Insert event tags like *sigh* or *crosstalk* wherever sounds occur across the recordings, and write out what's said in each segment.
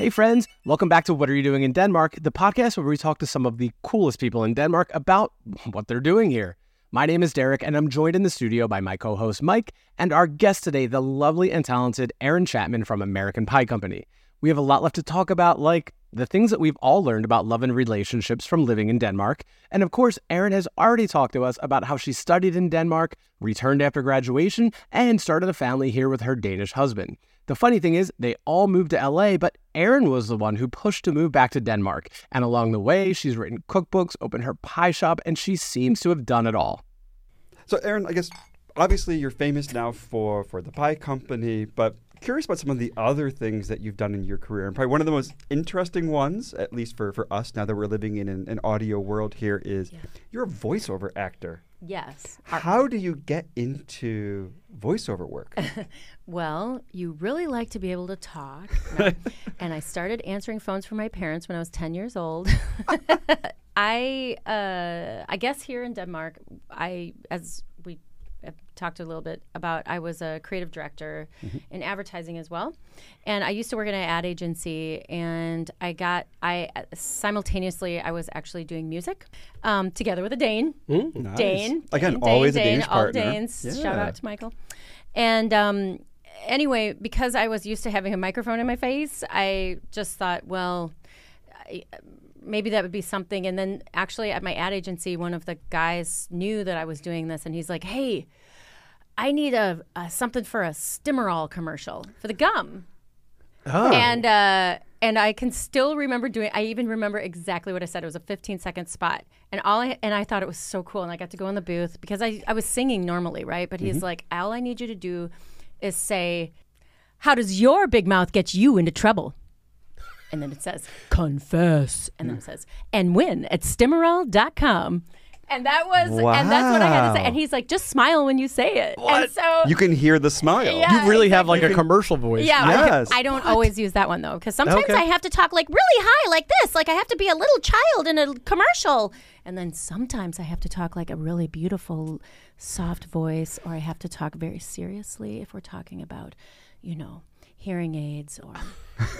Hey, friends, welcome back to What Are You Doing in Denmark, the podcast where we talk to some of the coolest people in Denmark about *laughs* what they're doing here. My name is Derek, and I'm joined in the studio by my co host Mike and our guest today, the lovely and talented Erin Chapman from American Pie Company. We have a lot left to talk about, like the things that we've all learned about love and relationships from living in Denmark. And of course, Erin has already talked to us about how she studied in Denmark, returned after graduation, and started a family here with her Danish husband. The funny thing is, they all moved to LA, but Erin was the one who pushed to move back to Denmark. And along the way, she's written cookbooks, opened her pie shop, and she seems to have done it all. So, Erin, I guess obviously you're famous now for for the pie company, but curious about some of the other things that you've done in your career. And probably one of the most interesting ones, at least for, for us now that we're living in an, an audio world here, is yeah. you're a voiceover actor. Yes. How do you get into voiceover work? *laughs* well, you really like to be able to talk. *laughs* and I started answering phones for my parents when I was 10 years old. *laughs* I uh, I guess here in Denmark, I as we I've talked a little bit about I was a creative director mm-hmm. in advertising as well, and I used to work in an ad agency. And I got I simultaneously I was actually doing music um, together with a Dane, mm, nice. Dane again Dane, always Dane, a Danish all partner. Danes. Yeah. Shout out to Michael, and. Um, anyway, because I was used to having a microphone in my face, I just thought, well, I, maybe that would be something. And then actually at my ad agency, one of the guys knew that I was doing this, and he's like, "Hey, I need a, a something for a Stimorol commercial for the gum." Oh. And uh, and I can still remember doing. I even remember exactly what I said. It was a 15 second spot, and all I and I thought it was so cool. And I got to go in the booth because I I was singing normally, right? But he's mm-hmm. like, all I need you to do is say, "How does your big mouth get you into trouble?" And then it says, "Confess," and then it says, "And win at Stimorol.com." And that was, wow. and that's what I had to say. And he's like, just smile when you say it. What? And so you can hear the smile. Yeah, you really have like a commercial voice. Yeah, yes. I, I don't what? always use that one though, because sometimes okay. I have to talk like really high, like this, like I have to be a little child in a commercial, and then sometimes I have to talk like a really beautiful, soft voice, or I have to talk very seriously if we're talking about, you know, hearing aids or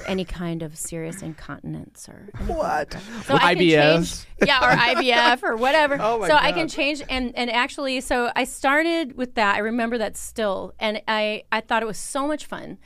any kind of serious incontinence or what? so I IBS, yeah, or IVF or whatever. Oh so God. I can change and and actually, so I started with that. I remember that still, and I I thought it was so much fun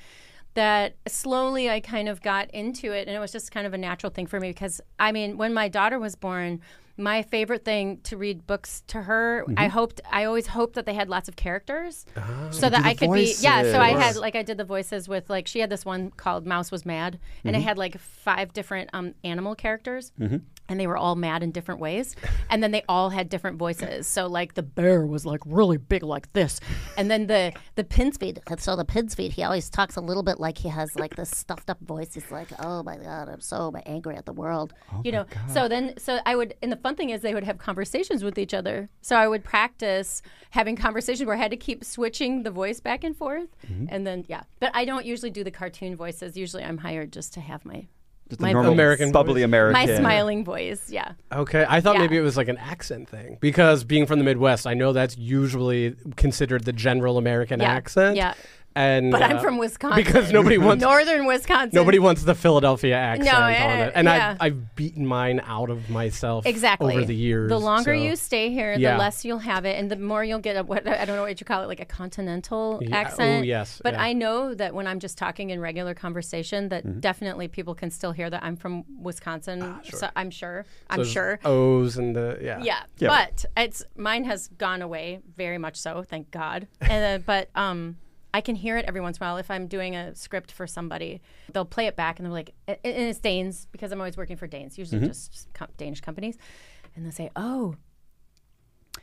that slowly I kind of got into it, and it was just kind of a natural thing for me because I mean, when my daughter was born my favorite thing to read books to her. Mm-hmm. I hoped I always hoped that they had lots of characters, oh, so that I could voices. be yeah. So I had like I did the voices with like she had this one called Mouse Was Mad, and mm-hmm. it had like five different um, animal characters. Mm-hmm and they were all mad in different ways. *laughs* And then they all had different voices. So like the bear was like really big like this. And then the the pin's feet so the pin's feet he always talks a little bit like he has like this stuffed up voice. He's like oh my god i'm so angry at the world. Oh you know so then so i would and the fun thing is they would have conversations with each other. So i would practice having conversations where i had to keep switching the voice back and forth. Mm-hmm. and then yeah. But i don't usually do the cartoon voices. Usually i'm hired just to have my just my a normal American bubbly voice. American. My smiling voice, yeah. Okay, I thought Yeah. maybe it was like an accent thing because being from the Midwest, I know that's usually considered the general American Yeah, accent. yeah. And But I'm uh, from Wisconsin. because nobody wants Northern Wisconsin. nobody wants the Philadelphia accent No, on eh, it, and yeah. I've, I've beaten mine out of myself exactly over the years. The longer so- you stay here, Yeah. the less you'll have it, and the more you'll get a what I don't know what you call it, like a continental Yeah, oh, accent. yes, But yeah. I know that when I'm just talking in regular conversation, that Mm-hmm. definitely people can still hear that I'm from Wisconsin. Ah, sure. So I'm sure. so I'm there's sure. O's and the yeah. Yeah, Yeah. but it's mine has gone away very much so, thank God. And uh, but um, I can hear it every once in a while if I'm doing a script for somebody. They'll play it back and they're like, and it's Danes because I'm always working for Danes, usually Mm-hmm. just com- Danish companies, and they'll say, "Oh,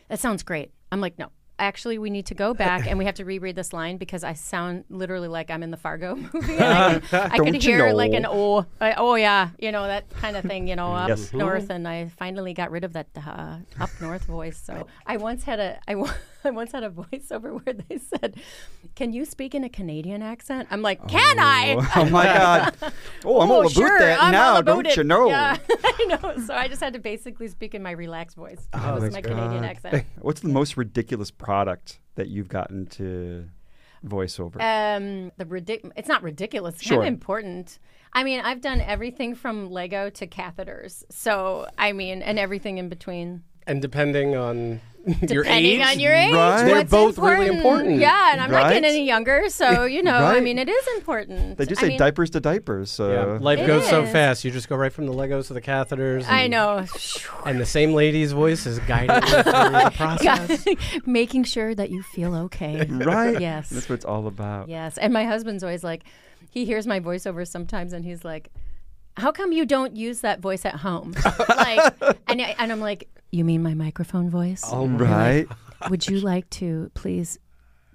that sounds great." I'm like, "No." Actually, we need to go back and we have to reread this line because I sound literally like I'm in the Fargo *laughs* movie. I could, I could hear know? like an oh, uh, oh yeah, you know that kind of thing, you know, up Yes. north. And I finally got rid of that uh, up north voice. So I once had a I, *laughs* I once had a voiceover *laughs* where they said, "Can you speak in a Canadian accent?" I'm like, "Can I?" *laughs* Oh my God! Oh, I'm all about sure, that I'm now, don't it. you know? Yeah, I know. So I just had to basically speak in my relaxed voice. that was Oh, my good. Canadian accent. What's the most ridiculous product that you've gotten to? voiceover? Um, the ridic- It's not ridiculous. It's Sure. kind of important. I mean, I've done everything from Lego to catheters. So I mean, and everything in between. And depending on *laughs* your Depending age, on your age, Right. They're what's both really important. Yeah, and I'm not getting any younger, so you know, I mean, it is important. they just I say mean, diapers to diapers. So yeah, life It goes so fast. You just go right from the Legos to the catheters. I know. And the same lady's voice is guiding you through *laughs* the process. *laughs* Making sure that you feel okay. right. Yes. That's what it's all about. Yes. And my husband's always like, he hears my voiceover sometimes and he's like, how come you don't use that voice at home? like, and, I, and I'm like, you mean my microphone voice? All right. Right. Would you like to please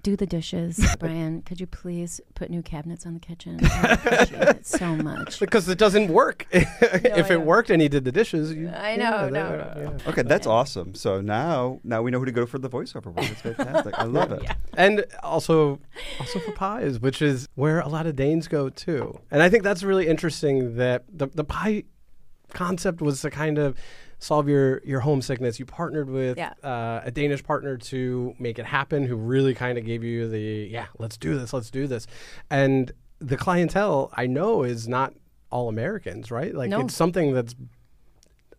do the dishes? *laughs* Brian, could you please put new cabinets on the kitchen? *laughs* I appreciate it so much. Because it doesn't work. *laughs* if yeah. it worked and he did the dishes, you, I know, yeah, no, that- no, yeah. Okay, that's awesome. So now, now we know who to go for the voiceover one. That's fantastic. I love it. And also, also for pies, which is where a lot of Danes go too. And I think that's really interesting that the the pie concept was the kind of solve your your homesickness. You partnered with Yeah. uh, a Danish partner to make it happen, who really kind of gave you the yeah, let's do this, let's do this, and the clientele I know is not all Americans, right? Like No. it's something that's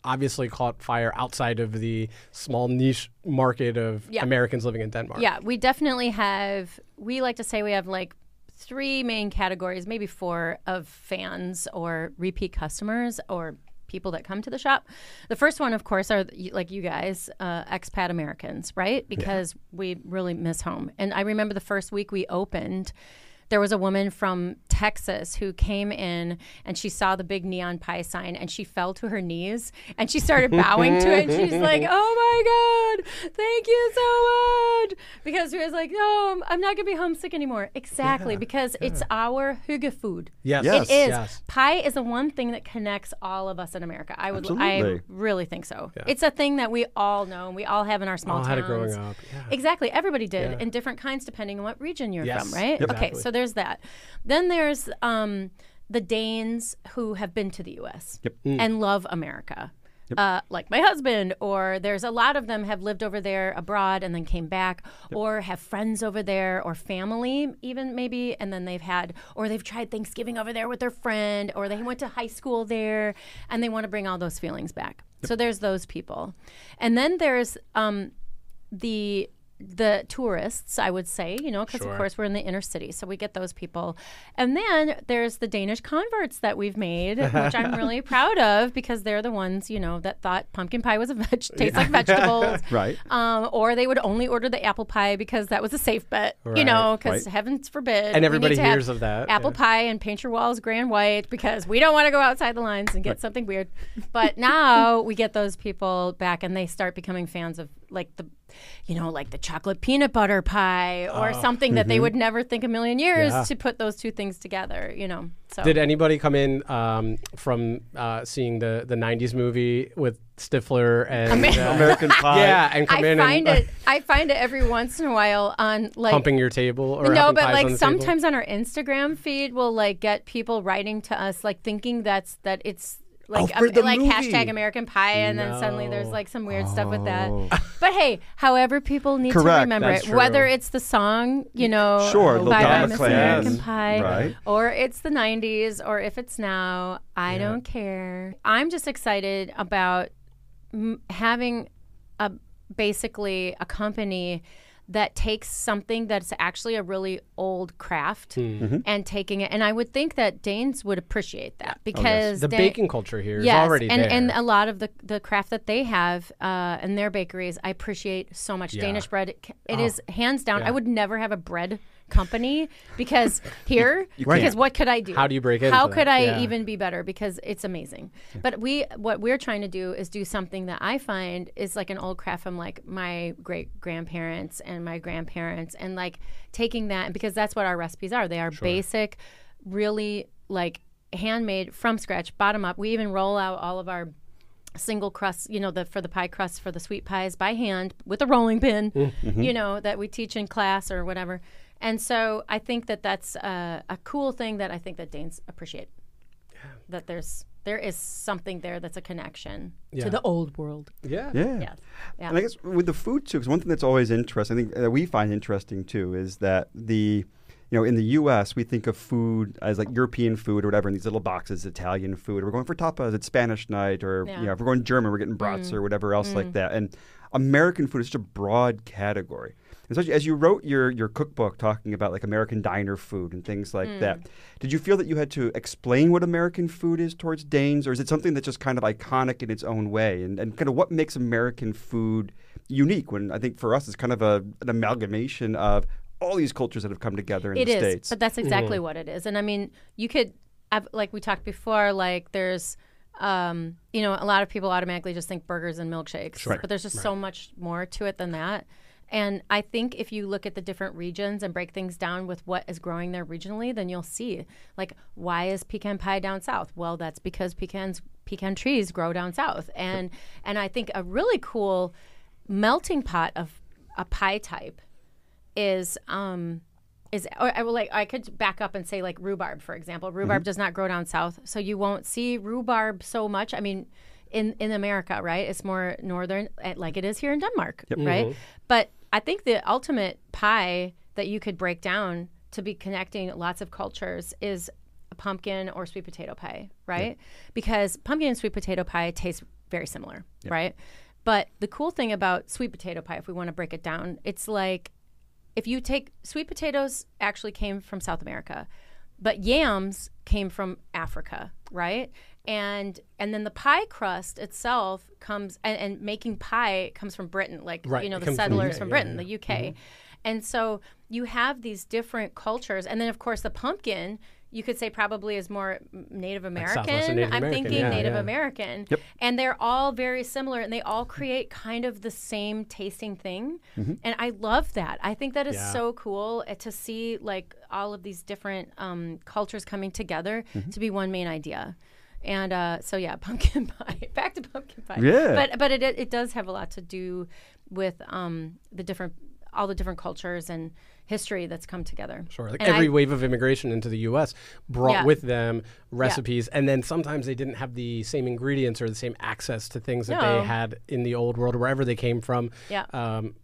obviously caught fire outside of the small niche market of Yeah. Americans living in Denmark. Yeah, we definitely have. We like to say we have like three main categories, maybe four, of fans or repeat customers or people that come to the shop. The first one, of course, are like you guys, uh, expat Americans, right? Because we really miss home. And I remember the first week we opened. There was a woman from Texas who came in and she saw the big neon pie sign and she fell to her knees and she started bowing to it. And she's like, *laughs* "Oh my god, thank you so much!" Because she was like, "No, I'm- I'm not gonna be homesick anymore." Exactly, because it's our hygge food. Yes. Yes. It is. Yes. Pie is the one thing that connects all of us in America. I would Absolutely. I really think so. It's a thing that we all know and we all have in our small all towns. had it growing up. Yeah. Exactly. Everybody did Yeah. in different kinds depending on what region you're Yes. from, right? Yep. Okay, Exactly. so there's that. Then there's um, the Danes who have been to the US Yep. and love America. Uh, like my husband, or there's a lot of them have lived over there abroad and then came back, or have friends over there, or family even maybe, and then they've had, or they've tried Thanksgiving over there with their friend, or they went to high school there, and they want to bring all those feelings back. So there's those people, and then there's um, the the tourists, I would say, you know, because Sure. of course we're in the inner city, so we get those people. And then there's the Danish converts that we've made, which I'm *laughs* really proud of because they're the ones, you know, that thought pumpkin pie was a veg, *laughs* tastes like vegetables, *laughs* Right. Um, or they would only order the apple pie because that was a safe bet, you know, because right. heavens forbid. we And need everybody hears of that, Apple yeah. pie and paint your walls grand white because we don't want to go outside the lines and get something weird. But now we get those people back and they start becoming fans of like the you know, like the chocolate peanut butter pie or something that they would never think a million years Yeah. to put those two things together, you know. So Did anybody come in um, from uh, seeing the, the 90s movie with Stifler and uh, American Pie. *laughs* yeah, and come I in find and it I find it every once in a while on like pumping your table or no, but pies on like the table? sometimes on our Instagram feed, we'll like get people writing to us, like thinking that's that it's like for um, the like movie. hashtag American Pie, and then suddenly there's like some weird stuff with that. Oh. But hey, however people need to remember that's it, whether it's the song, you know, Sure, by Madonna Miss American Yes. Pie, Right. or it's the '90s, or if it's now, I Yeah. don't care. I'm just excited about m- having a basically a company that takes something that's actually a really old craft Hmm. and taking it and i would think that danes would appreciate that because the they- baking culture here yes, already and, there. and a lot of the, the craft that they have uh, in their bakeries i appreciate so much Yeah. danish bread it, it is hands down Yeah. i would never have a bread company because here *laughs* because what could i do How do you break into how that? could i Yeah. even be better because it's amazing but we what we're trying to do is do something that i find is like an old craft from like my great grandparents and my grandparents and like taking that because that's what our recipes are they are basic really like handmade from scratch bottom up we even roll out all of our single crust, you know, the for the pie crust for the sweet pies by hand with a rolling pin, Mm-hmm. you know, that we teach in class or whatever. And so I think that that's uh, a cool thing that I think that Danes appreciate. That there's there is something there that's a connection Yeah. to the old world. yeah. Yeah. Yes. And I guess with the food too, because one thing that's always interesting, I think that we find interesting too, is that the you know, in the U.S., we think of food as like European food or whatever in these little boxes, Italian food. We're going for tapas, it's Spanish night, or Yeah. you know, if we're going German, we're getting brats or whatever else like that. And American food is such a broad category. Especially as you wrote your your cookbook talking about like American diner food and things like that. Did you feel that you had to explain what American food is towards Danes, or is it something that's just kind of iconic in its own way? And, and kind of what makes American food unique? When I think for us, it's kind of a, an amalgamation of all these cultures that have come together in It the is, states. but that's exactly what it is. And I mean, you could, have, like we talked before, like there's, um, you know, a lot of people automatically just think burgers and milkshakes, but there's just so much more to it than that. And I think if you look at the different regions and break things down with what is growing there regionally, then you'll see like why is pecan pie down south? Well, that's because pecans pecan trees grow down south. And and I think a really cool melting pot of a pie type is um is or I will like I could back up and say like rhubarb for example. Rhubarb does not grow down south, so you won't see rhubarb so much. I mean, in in America, right? It's more northern, eh, like it is here in Denmark, right? But I think the ultimate pie that you could break down to be connecting lots of cultures is a pumpkin or sweet potato pie, right? Because pumpkin and sweet potato pie taste very similar, right? But the cool thing about sweet potato pie, if we want to break it down, it's like if you take sweet potatoes actually came from South America, but yams came from Africa, right? And and then the pie crust itself comes and, and making pie comes from Britain, like Right, you know the comes from the settlers from Britain, the UK. And so you have these different cultures, and then of course the pumpkin. You could say probably is more Native American. Native I'm American, thinking yeah, Native yeah. American. Yep. And they're all very similar and they all create kind of the same tasting thing. And I love that. I think that is Yeah. so cool uh, to see like all of these different um, cultures coming together to be one main idea. And uh, so yeah, *laughs* pumpkin pie. Back to pumpkin pie. Yeah. But but it it does have a lot to do with um, the different all the different cultures and history that's come together. Sure. Like And every I- wave of immigration into the U.S. brought Yeah. with them recipes, and then sometimes they didn't have the same ingredients or the same access to things that No. they had in the old world or wherever they came from Yeah. um,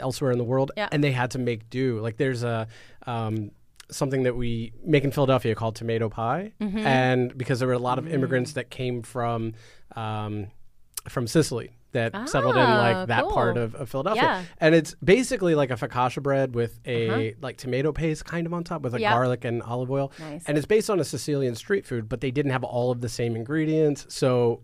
elsewhere in the world, Yeah. and they had to make do. Like there's a. Um, Something that we make in Philadelphia called tomato pie, Mm-hmm. and because there were a lot of Mm. immigrants that came from um, from Sicily that settled in Ah, like that part of, of Philadelphia, Yeah. and it's basically like a focaccia bread with a like tomato paste kind of on top with like Uh-huh. Garlic and olive oil. Nice. And it's based on a Sicilian street food, but they didn't have all of the same ingredients, so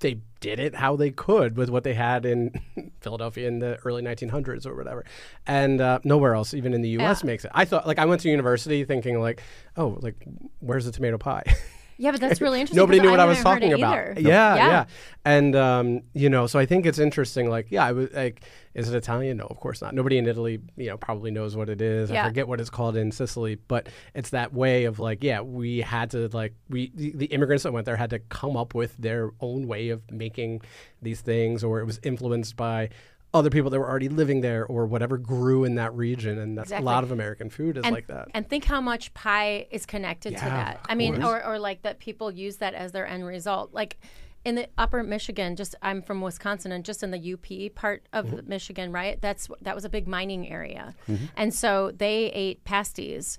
they did it how they could with what they had in *laughs* Philadelphia in the early 1900s or whatever. And uh, nowhere else, even in the U.S., Yeah. makes it. I thought, like, I went to university thinking, like, oh, like, where's the tomato pie? *laughs* Yeah, but that's really interesting. Nobody knew what I was talking about. either. Yeah, yeah, Yeah. And um, you know, so I think it's interesting. Like, yeah, I was like, is it Italian? No, of course not. Nobody in Italy, you know, probably knows what it is. I forget what it's called in Sicily, but it's that way of like, yeah, we had to like we the, the immigrants that went there had to come up with their own way of making these things, or it was influenced by other people that were already living there or whatever grew in that region and that's Exactly. a lot of american food is and, like that And think how much pie is connected to that. I mean, or, or like that people use that as their end result. Like in the upper Michigan, just I'm from Wisconsin and just in the UP part of Mm-hmm. Michigan, right? That's that was a big mining area. And so they ate pasties.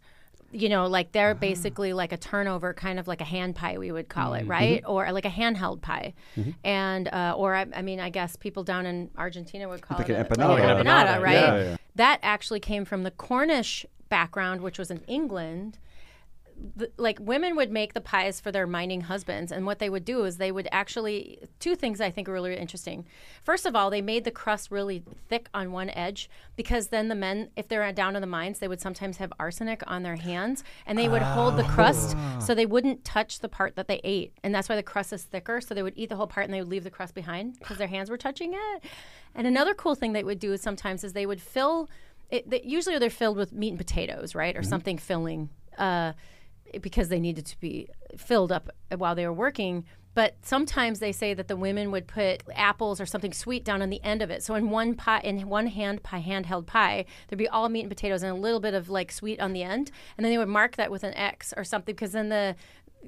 You know, like they're Ah. basically like a turnover, kind of like a hand pie, we would call Mm-hmm. it, right? Or like a handheld pie, and uh, or I, I mean, I guess people down in Argentina would call Like it an empanada. like an empanada, empanada, right? yeah, yeah. that actually came from the Cornish background, which was in England. The, like women would make the pies for their mining husbands, and what they would do is they would actually two things I think are really interesting. First of all, they made the crust really thick on one edge because then the men, if they're down in the mines, they would sometimes have arsenic on their hands, and they would hold the crust so they wouldn't touch the part that they ate, and that's why the crust is thicker. So they would eat the whole part and they would leave the crust behind because their hands were touching it. And another cool thing they would do is sometimes is they would fill it, they, usually they're filled with meat and potatoes, right, or something filling, uh, because they needed to be filled up while they were working. But sometimes they say that the women would put apples or something sweet down on the end of it. So in one pie, in one hand pie, handheld pie, there'd be all meat and potatoes and a little bit of like sweet on the end, and then they would mark that with an X or something because then the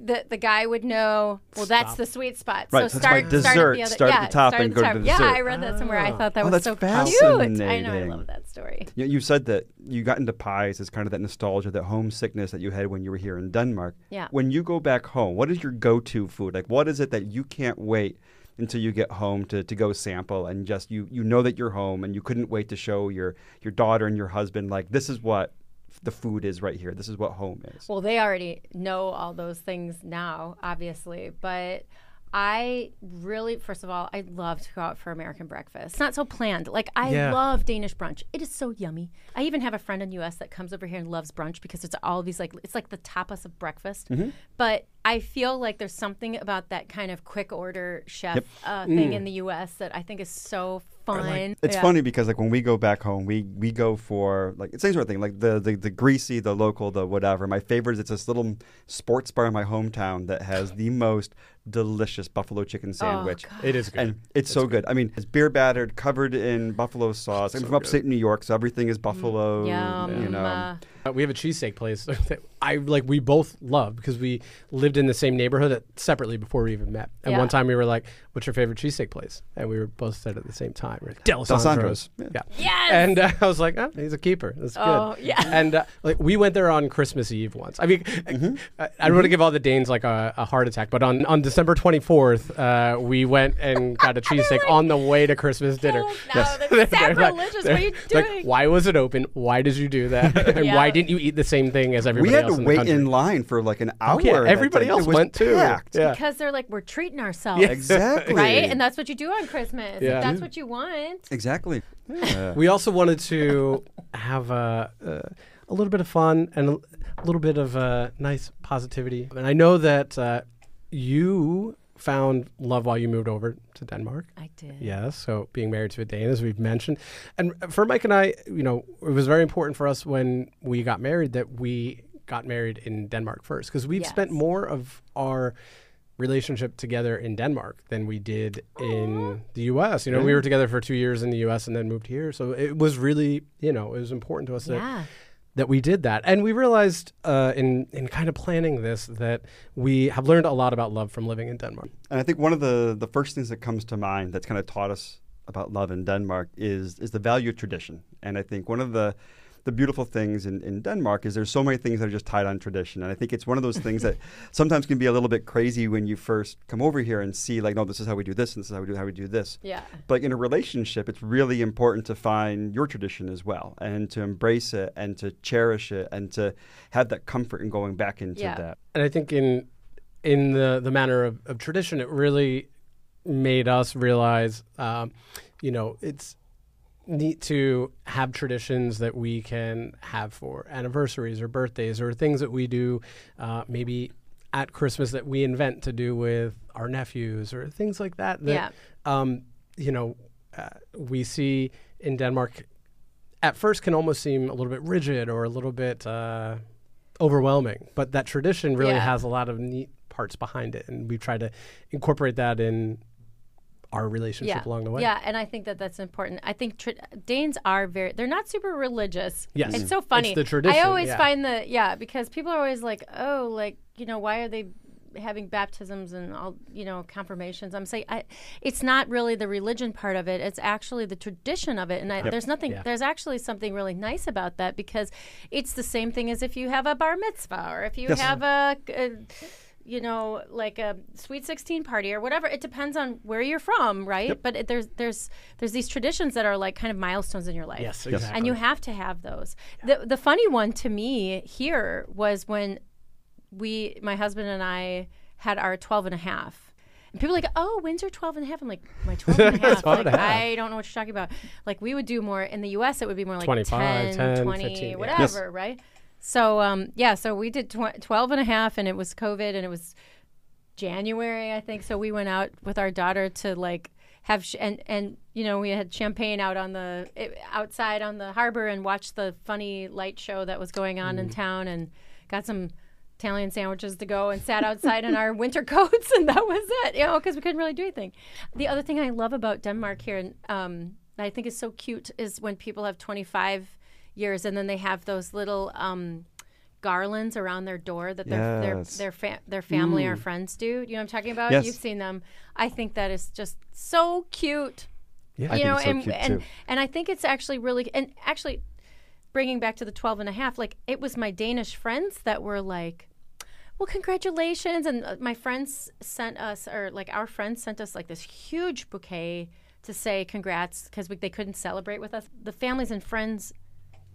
the the guy would know. Well, that's Stop. the sweet spot. Right, so so start start at dessert, the other. start at yeah, the top start and at go to the Yeah. I read that somewhere. I thought that Oh, was that's so cute. I know. I fascinating. love that story. You, you said that you got into pies as kind of that nostalgia, that homesickness that you had when you were here in Denmark. Yeah. When you go back home, what is your go-to food? Like, what is it that you can't wait until you get home to, to go sample and just you you know that you're home and you couldn't wait to show your your daughter and your husband like this is what the food is right here. This is what home is. Well, they already know all those things now, obviously, but I really, first of all, I love to go out for American breakfast. It's not so planned. Like I Yeah. love Danish brunch. It is so yummy. I even have a friend in the U.S. that comes over here and loves brunch because it's all these like it's like the tapas of breakfast. Mm-hmm. But I feel like there's something about that kind of quick order chef Yep. uh, Mm. thing in the U.S. that I think is so fun. It's Yeah. funny because like when we go back home, we we go for like it's the same sort of thing, like the, the the greasy, the local, the whatever. My favorite is it's this little sports bar in my hometown that has the most delicious buffalo chicken sandwich. It is good. And it's, so good. I mean, it's beer battered, covered in buffalo sauce. I'm So from upstate New York, so everything is buffalo. Yum. You know, Uh, Uh, we have a cheesesteak place *laughs* that I like. We both love because we lived in the same neighborhood uh, separately before we even met. And Yeah. one time we were like, "What's your favorite cheesesteak place?" And we were both said at the same time. Like, Del Dalessandro's. Sandro's. Yeah. Yes! And uh, I was like, "Oh, he's a keeper. That's Oh, good." yeah. *laughs* And uh, like we went there on Christmas Eve once. I mean, Mm-hmm. I, I don't want to give all the Danes like a, a heart attack, but on on December twenty fourth, uh, we went and *laughs* got a cheesesteak on the way to Christmas dinner. No, *laughs* They're that's like- sacrilegious. what are you doing? like, why was it open? Why did you do that? and Yeah. why didn't you eat the same thing as everybody else? we had else to in wait country? in line for like an hour. yeah, everybody else went too. packed. Yeah. because they're like we're treating ourselves. Exactly. Right? And that's what you do on Christmas. if Yeah. that's what you want. exactly. Yeah. We also wanted to have a, uh, a little bit of fun and a, a little bit of uh, nice positivity. And I know that uh, you found love while you moved over to Denmark. I did. Yes, so being married to a Dane, as we've mentioned, and for Mike and I, you know, it was very important for us when we got married that we got married in Denmark first because we've spent more of our relationship together in Denmark than we did in the U.S. You know, we were together for two years in the U.S. and then moved here, so it was really, you know, it was important to us that that we did that. And we realized uh, in in kind of planning this that we have learned a lot about love from living in Denmark. And I think one of the, the first things that comes to mind that's kind of taught us about love in Denmark is is the value of tradition. And I think one of the the beautiful things in, in Denmark is there's so many things that are just tied on tradition. And I think it's one of those things that *laughs* sometimes can be a little bit crazy when you first come over here and see like, no, this is how we do this and this is how we do how we do this. Yeah. But in a relationship, it's really important to find your tradition as well and to embrace it and to cherish it and to have that comfort in going back into Yeah. that. and I think in in the the manner of, of tradition, it really made us realize, um, you know, it's neat to have traditions that we can have for anniversaries or birthdays or things that we do, uh, maybe at Christmas that we invent to do with our nephews or things like that. That Yeah. um, you know, uh, we see in Denmark at first can almost seem a little bit rigid or a little bit uh, overwhelming, but that tradition really Yeah. has a lot of neat parts behind it, and we've tried to incorporate that in our relationship Yeah. along the way. Yeah, and I think that that's important. I think tr- Danes are very, they're not super religious. Yes. It's mm. so funny. It's the tradition, I always yeah. find the, yeah, because people are always like, oh, like, you know, why are they having baptisms and all, you know, confirmations? I'm saying, I, it's not really the religion part of it. It's actually the tradition of it. And I, there's nothing, Yeah. there's actually something really nice about that because it's the same thing as if you have a bar mitzvah or if you Yes. have a, a you know, like a sweet sixteen party or whatever. It depends on where you're from, right? But it, there's there's there's these traditions that are like kind of milestones in your life. Yes, Yes. exactly. And you have to have those. The the funny one to me here was when we my husband and I had our 12 and a half. And people are like, "Oh, when's your 12 and a half?" I'm like, "My 12 and a half." *laughs* 12 and like, a half. I don't know what you're talking about. Like we would do more in the US it would be more like 25, 10, 10, 20, 15, yeah. whatever, right? So um, yeah, so we did tw- 12 and a half and it was COVID and it was January, I think. So we went out with our daughter to like have sh- and and you know we had champagne out on the it, outside on the harbor and watched the funny light show that was going on in town and got some Italian sandwiches to go and sat outside in our winter *laughs* coats and that was it. You know because we couldn't really do anything. The other thing I love about Denmark here and um, I think is so cute is when people have 25 years and then they have those little. Um, garlands around their door that their their Yes. their, fa- their family or Mm. friends do. You know what I'm talking about? Yes. You've seen them. I think that is just so cute. Yeah. I you think know, it's so and cute, and too. and I think it's actually really and actually bringing back to the 12 and a half like it was my Danish friends that were like well congratulations and uh, my friends sent us or like our friends sent us like this huge bouquet to say congrats because they couldn't celebrate with us the families and friends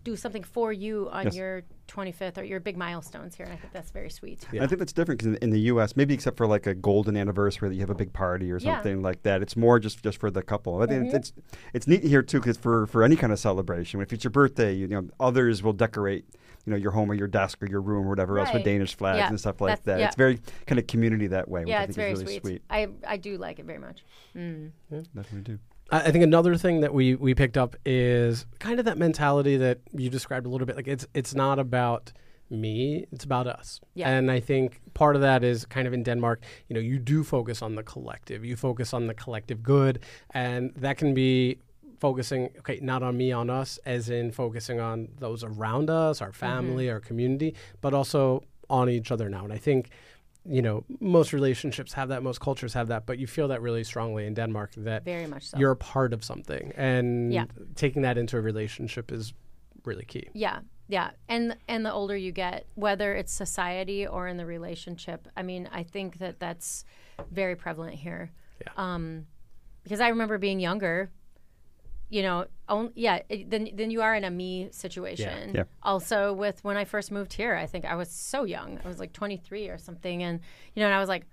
do something for you on Yes. your 25th or your big milestones here and i think that's very sweet I think that's different because in the U.S., maybe except for like a golden anniversary that you have a big party or Yeah. Mm-hmm. something like that, it's more just just for the couple. I think it's it's neat here too because for for any kind of celebration, if it's your birthday, you know, others will decorate. You know your home or your desk or your room or whatever else with Danish flags Yeah, and stuff like that's- that. yeah. It's very kind of community that way, which yeah I it's think very is really sweet. sweet. i i do like it very much mm. Definitely do. I I think another thing that we we picked up is kind of that mentality that you described a little bit. Like it's it's not about me, it's about us. Yeah. And I think part of that is kind of in Denmark, you know, you do focus on the collective. You focus on the collective good and that can be focusing okay, not on me, on us as in focusing on those around us, our mm-hmm. family, our community, but also on each other now. And I think you know, most relationships have that, most cultures have that, but you feel that really strongly in Denmark that very much so you're a part of something and Yeah. taking that into a relationship is really key Yeah, yeah, and and the older you get, whether it's society or in the relationship, I mean, I think that that's very prevalent here. Yeah. Um, because I remember being younger, you know, on, yeah, it, then then you are in a me situation. Yeah. Also, with when I first moved here, I think I was so young. I was like 23 or something, and you know, and I was like,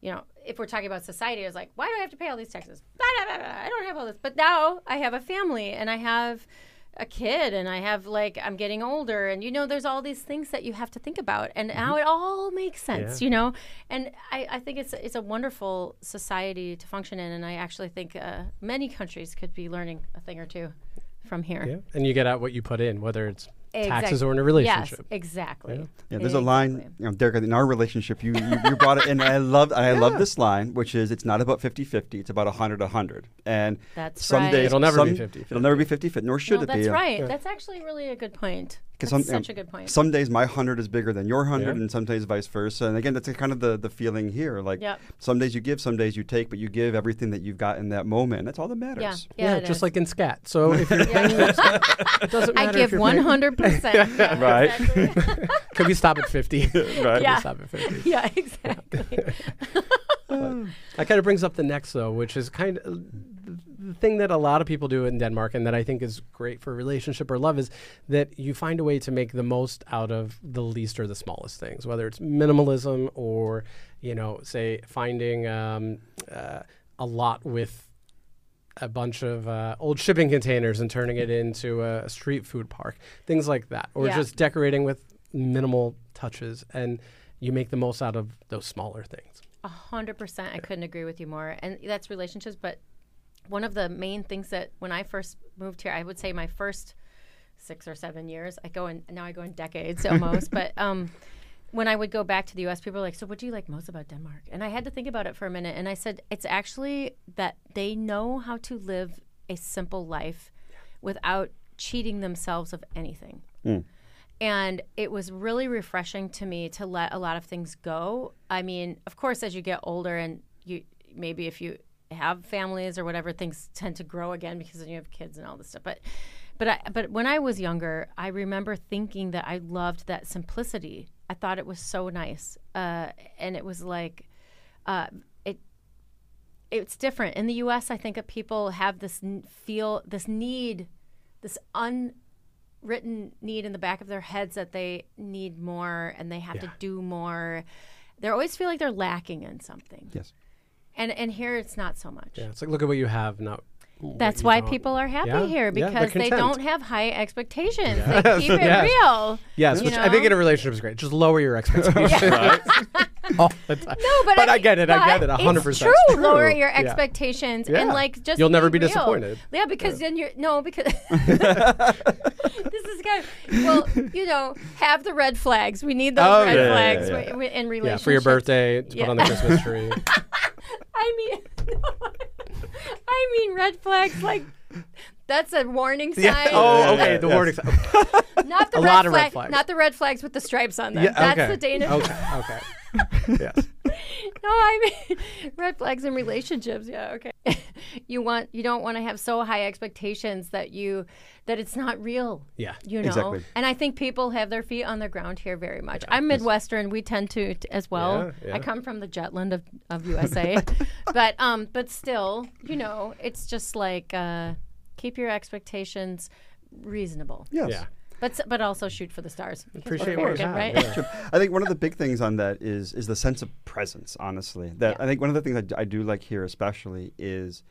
you know, if we're talking about society, I was like, why do I have to pay all these taxes? Blah, blah, blah. I don't have all this. But now I have a family and I have a kid and I have like, I'm getting older and, you know, there's all these things that you have to think about. And now it all makes sense, Yeah. you know? And I, I think it's, it's a wonderful society to function in. And I actually think uh, many countries could be learning a thing or two from here. yeah and you get out what you put in whether it's taxes Exact- or in a relationship Yes, exactly. Yeah. Yeah, there's a line, you know, Derek, in our relationship, you, you, you brought it in. *laughs* And I love, I love this line, which is, it's not about 50-50, it's about 100-100. And That's some right. days, It'll never be some- 50-50. It'll never be 50-50, nor should no, it that's be. That's right. That's actually really a good point. 'Cause some- such a good point. Some days my 100 is bigger than your 100, Yeah. and some days vice versa. And again, that's a kind of the, the feeling here. Like, Yep. some days you give, some days you take, but you give everything that you've got in that moment. That's all that matters. yeah, yeah, it just is. like in Skat so if you're *laughs* Yeah. it doesn't I give if you're one paying- hundred percent. *laughs* Right. *laughs* could we stop at 50 Right. Could Yeah. we stop at 50 Yeah, exactly. That kind of brings up the next, though, which is kind of the thing that a lot of people do in Denmark, and that I think is great for relationship or love, is that you find a way to make the most out of the least or the smallest things, whether it's minimalism or, you know, say finding um, uh, a lot with a bunch of uh, old shipping containers and turning it into a street food park, things like that, or Yeah. just decorating with minimal touches, and you make the most out of those smaller things. A hundred percent. I couldn't agree with you more. And that's relationships. But one of the main things that when I first moved here, I would say my first six or seven years. I go in now. I go in decades *laughs* almost. but um, when I would go back to the U.S., people were like, "So, what do you like most about Denmark?" And I had to think about it for a minute. And I said, "It's actually that they know how to live a simple life without cheating themselves of anything." And it was really refreshing to me to let a lot of things go. I mean, of course, as you get older and you maybe if you have families or whatever, things tend to grow again because then you have kids and all this stuff. But but I, but when I was younger, I remember thinking that I loved that simplicity. I thought it was so nice, uh, and it was like uh, it. It's different in the U.S. I think that people have this n- feel this need, this un written need in the back of their heads that they need more and they have to do more. They always feel like they're lacking in something. Yes. And and here it's not so much. Yeah, it's like look at what you have, not. That's why don't. people are happy Yeah, here yeah, they're because they don't have high expectations. *laughs* Yes, They keep it yes. real. Yes, you which I think in a relationship is great. Just lower your expectations *laughs* *laughs* all the time. No, but, but I get it. I get it. hundred percent. True. Lower your expectations Yeah. and like just You'll never be be real. disappointed. Yeah, because then you're no because this is kind of well, you know, have the red flags. We need those Oh, red yeah, yeah, flags yeah. wi- wi- in Yeah, for your birthday to Yeah. put on the Christmas tree. I mean, *laughs* I mean red flags like That's a warning sign. Oh, yeah. Oh, okay. The yes. warning. sign. Not *laughs* the A red lot of red flags. Not the red flags with the stripes on them. Yeah. That's the Danish. Okay. Okay. *laughs* yes. No, I mean *laughs* red flags in relationships. Yeah, okay. *laughs* you want you don't want to have so high expectations that you that it's not real. Yeah. You know. Exactly. And I think people have their feet on the ground here very much. I'm Midwestern. We tend to t- as well. Yeah, yeah. I come from the Jutland of, of USA. but um but still, you know, it's just like uh keep your expectations reasonable. Yes. Yeah. But but also shoot for the stars. Appreciate what you American, right? yeah. I think one of the big things on that is is the sense of presence. Honestly, that I think one of the things I d- I, do like here, especially, is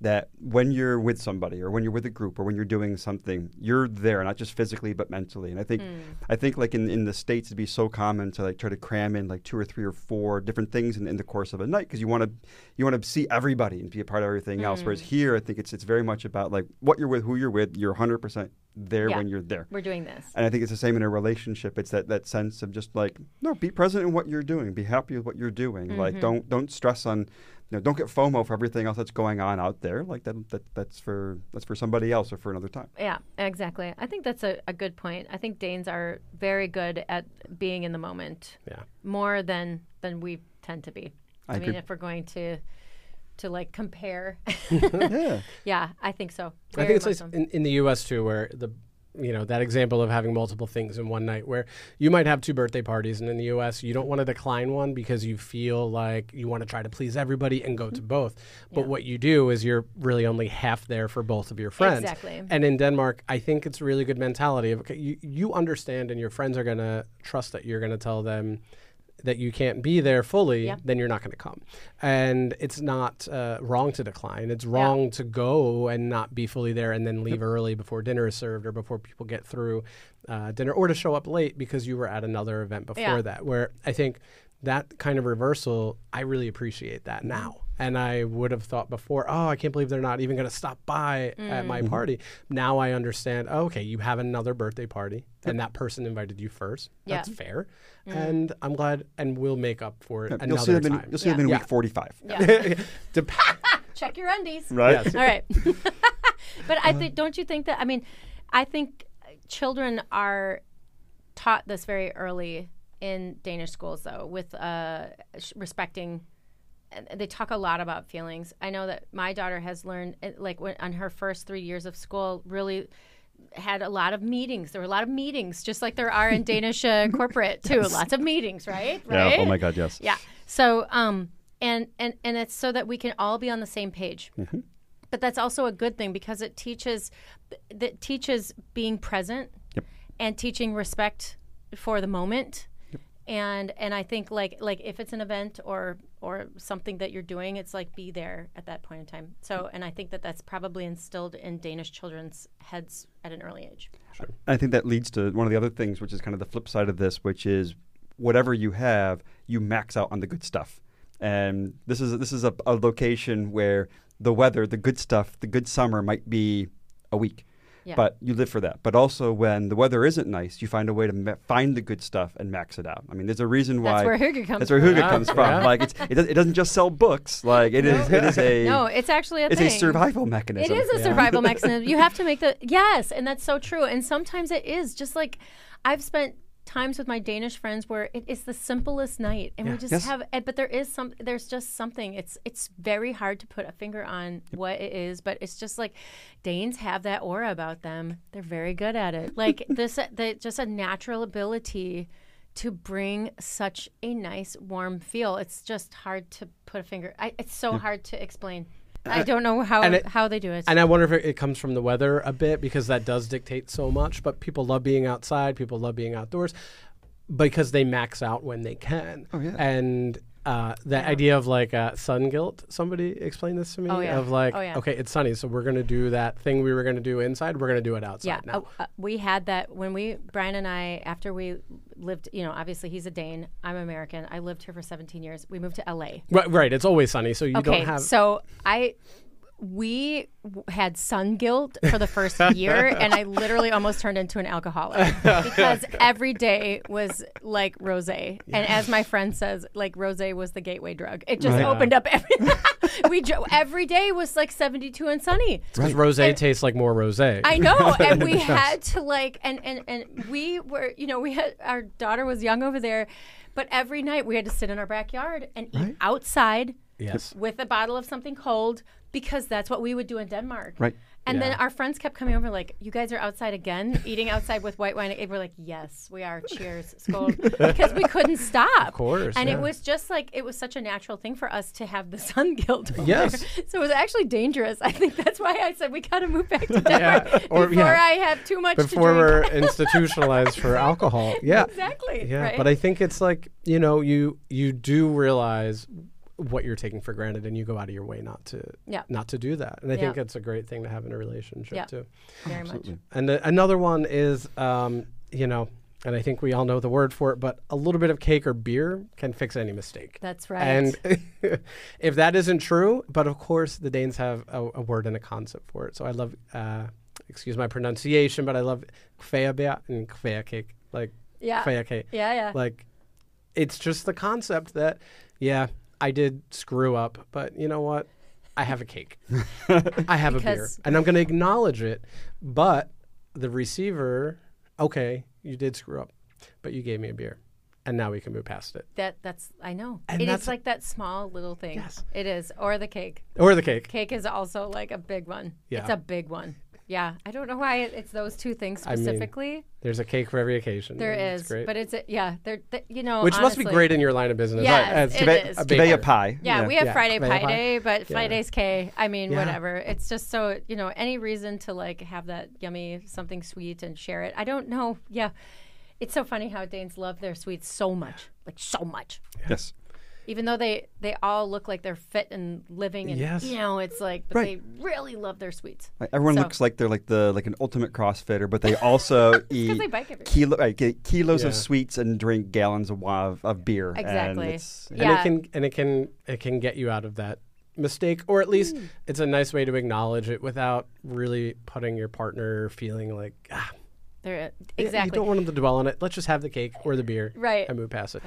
that when you're with somebody or when you're with a group or when you're doing something, you're there, not just physically but mentally. And I think I think like in, in the states, it'd be so common to like try to cram in like two or three or four different things in, in the course of a night because you want to you want to see everybody and be a part of everything else. Whereas here, I think it's it's very much about like what you're with, who you're with. You're 100 percent there Yeah. when you're there. We're doing this. And I think it's the same in a relationship. It's that, that sense of just like, no, be present in what you're doing. Be happy with what you're doing. Mm-hmm. Like don't don't stress on you know, don't get FOMO for everything else that's going on out there. Like that, that that's for that's for somebody else or for another time. Yeah, exactly. I think that's a, a good point. I think Danes are very good at being in the moment Yeah. more than than we tend to be. I I, mean, agree. if we're going to to like compare, *laughs* Yeah. *laughs* yeah, I think so. I think it's much like so. in, in the U.S. too, where the you know that example of having multiple things in one night, where you might have two birthday parties, and in the U.S. you don't want to decline one because you feel like you want to try to please everybody and go to mm-hmm. both. But Yeah. what you do is you're really only half there for both of your friends. Exactly. And in Denmark, I think it's a really good mentality of okay, you, you understand, and your friends are gonna trust that you're gonna tell them that you can't be there fully, Yeah. then you're not going to come. And it's not uh, wrong to decline. It's wrong to go and not be fully there and then leave *laughs* early before dinner is served or before people get through uh, dinner or to show up late because you were at another event before Yeah. that. Where I think that kind of reversal, I really appreciate that now. And I would have thought before, oh, I can't believe they're not even going to stop by at mm. my mm-hmm. party. Now I understand, oh, okay, you have another birthday party and that person invited you first. Yeah. That's fair. Mm. And I'm glad, and we'll make up for it you'll another see them in time. you'll see them in Yeah. week 45. Yeah. *laughs* Dep- *laughs* Check your undies. Right. Yes. All right. *laughs* but I uh. think, don't you think that? I mean, I think children are taught this very early in Danish schools, though, with uh, sh- respecting. They talk a lot about feelings. I know that my daughter has learned, uh, like, when, on her first three years of school, really had a lot of meetings. There were a lot of meetings, just like there are in *laughs* Danish uh, corporate too. Lots of meetings, right? Right. Yeah. Oh my God. Yes. Yeah. So, um, and and and it's so that we can all be on the same page. But that's also a good thing because it teaches that teaches being present Yep. and teaching respect for the moment. And and I think like like if it's an event or or something that you're doing, it's like be there at that point in time. So and I think that that's probably instilled in Danish children's heads at an early age. I think that leads to one of the other things, which is kind of the flip side of this, which is whatever you have, you max out on the good stuff. And this is this is a, a location where the weather, the good stuff, the good summer might be a week, Yeah. but you live for that. But also when the weather isn't nice, you find a way to ma- find the good stuff and max it out. I mean, there's a reason why. That's where Hygge comes that's where from. Hygge Yeah, comes from. yeah. Like it's it, does, it doesn't just sell books. Like it is it is a *laughs* No, it's actually a it's thing. a survival mechanism. It is a survival mechanism. You have to *laughs* make the yes, and that's so true. And sometimes it is just like I've spent times with my Danish friends where it is the simplest night, and we just Yes. have. eh, But there is some. There's just something. It's it's very hard to put a finger on what it is, but it's just like Danes have that aura about them. They're very good at it. Like *laughs* this, the, just a natural ability. To bring such a nice warm feel, it's just hard to put a finger. I, it's so hard to explain. I don't know how it- how they do it. And I wonder if it, it comes from the weather a bit because that does dictate so much. But people love being outside. People love being outdoors because they max out when they can. Oh, yeah. And uh, the idea of like uh, sun guilt. Somebody explained this to me. Oh, yeah. Of like, Oh, yeah. okay, it's sunny, so we're gonna do that thing we were gonna do inside. We're gonna do it outside Yeah, now. uh, uh, we had that when we Brian and I after we lived. You know, obviously he's a Dane. I'm American. I lived here for 17 years. We moved to LA. Right, right. It's always sunny, so you okay, don't have. so I we had sun guilt for the first year, *laughs* and I literally almost turned into an alcoholic because *laughs* every day was like rosé. And as my friend says, like rosé was the gateway drug. It just Right. opened up everything. *laughs* we every day was like seventy two and sunny. Because rosé tastes like more rosé. I know, and we had to like, and and and we were, you know, we had our daughter was young over there, but every night we had to sit in our backyard and eat outside yes. with a bottle of something cold because that's what we would do in Denmark. Right. And then our friends kept coming over, like, "You guys are outside again, eating outside with white wine." And we're like, "Yes, we are. Cheers, skål," *laughs* because we couldn't stop. Of course, And yeah. it was just like it was such a natural thing for us to have the sun *laughs* guilt. over Yes. there. So it was actually dangerous. I think that's why I said we got to move back to *laughs* Denmark or- before yeah. I have too much Before to we're institutionalized for alcohol. Yeah. exactly. Yeah, right? but I think it's like you know you you do realize what you're taking for granted, and you go out of your way not to Yeah. not to do that. And I think Yeah. it's a great thing to have in a relationship Yeah. too. very much. And uh, another one is um, you know, and I think we all know the word for it, but a little bit of cake or beer can fix any mistake. That's right. And *laughs* if that isn't true, but of course the Danes have a, a word and a concept for it. So I love, uh, excuse my pronunciation, but I love kveabeer and kveacake, like yeah. kveacake. Yeah, yeah. Like, it's just the concept that, yeah, I did screw up, but you know what? I have a cake. *laughs* I have a beer. Because- And I'm going to acknowledge it. But the receiver, okay, you did screw up, but you gave me a beer. And now we can move past it. that that's I know. And It is that's- like that small little thing. Yes. It is. Or the cake. Or the cake. Cake is also like a big one. Yeah. It's a big one. Yeah, I don't know why it, it's those two things specifically. I mean, specifically. There's a cake for every occasion. There is, it's great. but it's a, yeah, they're, th- you know, Which must be great in your line of business. Yes, as it a is. a pie. Yeah, we have Yeah, Friday Friday Pie Pie. Day, but Yeah. Friday's K. I mean, Yeah. whatever. It's just so you know, any reason to like have that yummy something sweet and share it. I don't know. Yeah, it's so funny how Danes love their sweets so much, like so much. Yes. Even though they they all look like they're fit and living, and Yes. you know, it's like, but Right. they really love their sweets. Like, everyone So- looks like they're like the like an ultimate CrossFitter, but they *laughs* also eat they bike kilo, right, get kilos Yeah. of sweets and drink gallons of, of, of beer. And Exactly. it's- and Yeah. it can and it can it can get you out of that mistake or at least Mm. it's a nice way to acknowledge it without really putting your partner feeling like ah, They're you don't want them to dwell on it let's just have the cake or the beer Right. and move past it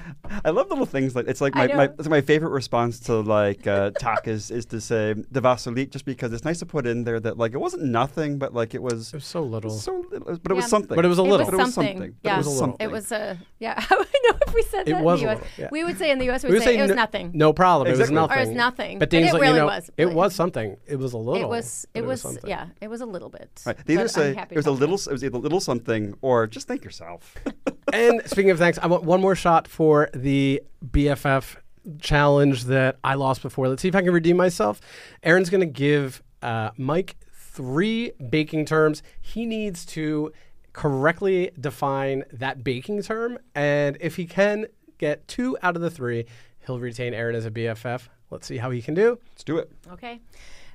I love little things like it's like my, my know. it's my favorite response to like uh, *laughs* talk is is to say the vasolit just because it's nice to put in there that like it wasn't nothing but like it was it was so little so little, but it was something. But it was a little But it was something. something. Yeah. It was a little. something. It was a yeah. *laughs* I know if we said It that was in the U.S. little, yeah. We would say in the U.S. we We would would say say it was no- nothing. no problem it was Exactly. Or nothing it's nothing. but But Dane's it like, really you know, was. it was something it was a little It was. It was. yeah. It was a little bit. Right. They either say it was a little, it was a little something, or just thank yourself. *laughs* and speaking of thanks, I want one more shot for the BFF challenge that I lost before. Let's see if I can redeem myself. Erin's going to give uh, Mike three baking terms. He needs to correctly define that baking term, and if he can get two out of the three, he'll retain Erin as a BFF. Let's see how he can do. Let's do it. Okay.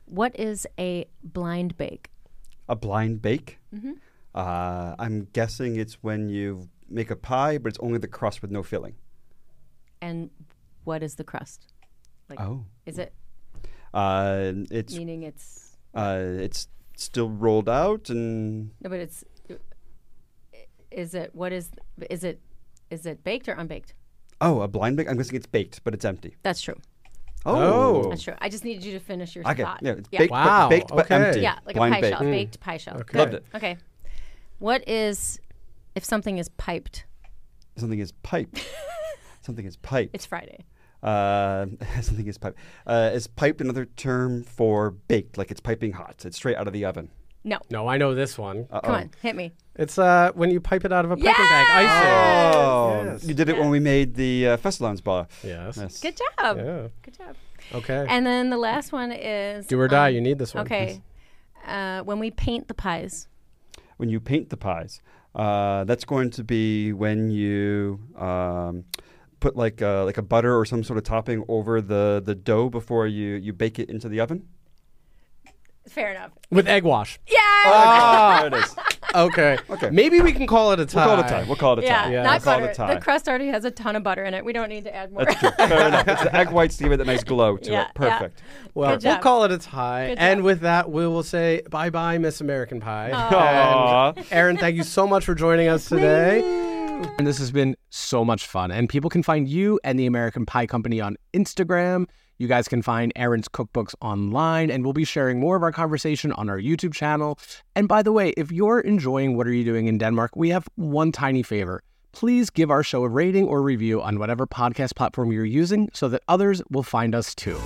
What is a blind bake? A blind bake. Mm-hmm. Uh, I'm guessing it's when you make a pie, but it's only the crust with no filling. And what is the crust? Like, Oh. is it Uh, it's meaning it's uh, it's still rolled out and no, but it's is it what is is it is it baked or unbaked? oh, a blind bake. I'm guessing it's baked, but it's empty. That's true. Oh. That's true. I just needed you to finish your Okay. thought. Yeah, it's yeah. baked, Wow, but, baked but okay. empty. Yeah, like blind a pie bake. shell, baked pie shell. Okay. Good. Loved it. Okay. What is if something is piped? Something is piped. *laughs* something is piped. It's Friday. Uh, *laughs* something is piped. Uh, is piped another term for baked? Like it's piping hot. It's straight out of the oven. No. No, I know this one. Uh-oh. Come on, hit me. It's uh, when you pipe it out of a piping bag, icing. Oh, Yes. you did it when we made the uh, Festivals bar. Yes. Yes. Good job. Yeah. Good job. Okay. And then the last one is Do or die. um, You need this one. Okay. Uh, when we paint the pies. When you paint the pies, uh, that's going to be when you um, put like a, like a butter or some sort of topping over the, the dough before you, you bake it into the oven. Fair enough. With egg wash. Yeah. Ah, there it is. *laughs* Okay. *laughs* Okay. Maybe we can call it a tie. We'll call it a tie. We'll call it a yeah, tie. Yeah. not we'll call butter. it a tie. The crust already has a ton of butter in it. We don't need to add more. That's true. *laughs* Fair enough. It's the egg whites to give it that nice glow to Yeah, it. yeah. Perfect. Well, Good we'll job. call it a tie. Good And with that, we will say bye bye, Miss American Pie. Aw. And *laughs* Erin, thank you so much for joining us today. And this has been so much fun. And people can find you and the American Pie Company on Instagram. You guys can find Erin's cookbooks online, and we'll be sharing more of our conversation on our YouTube channel. And by the way, if you're enjoying What Are You Doing in Denmark, we have one tiny favor. Please give our show a rating or review on whatever podcast platform you're using so that others will find us too.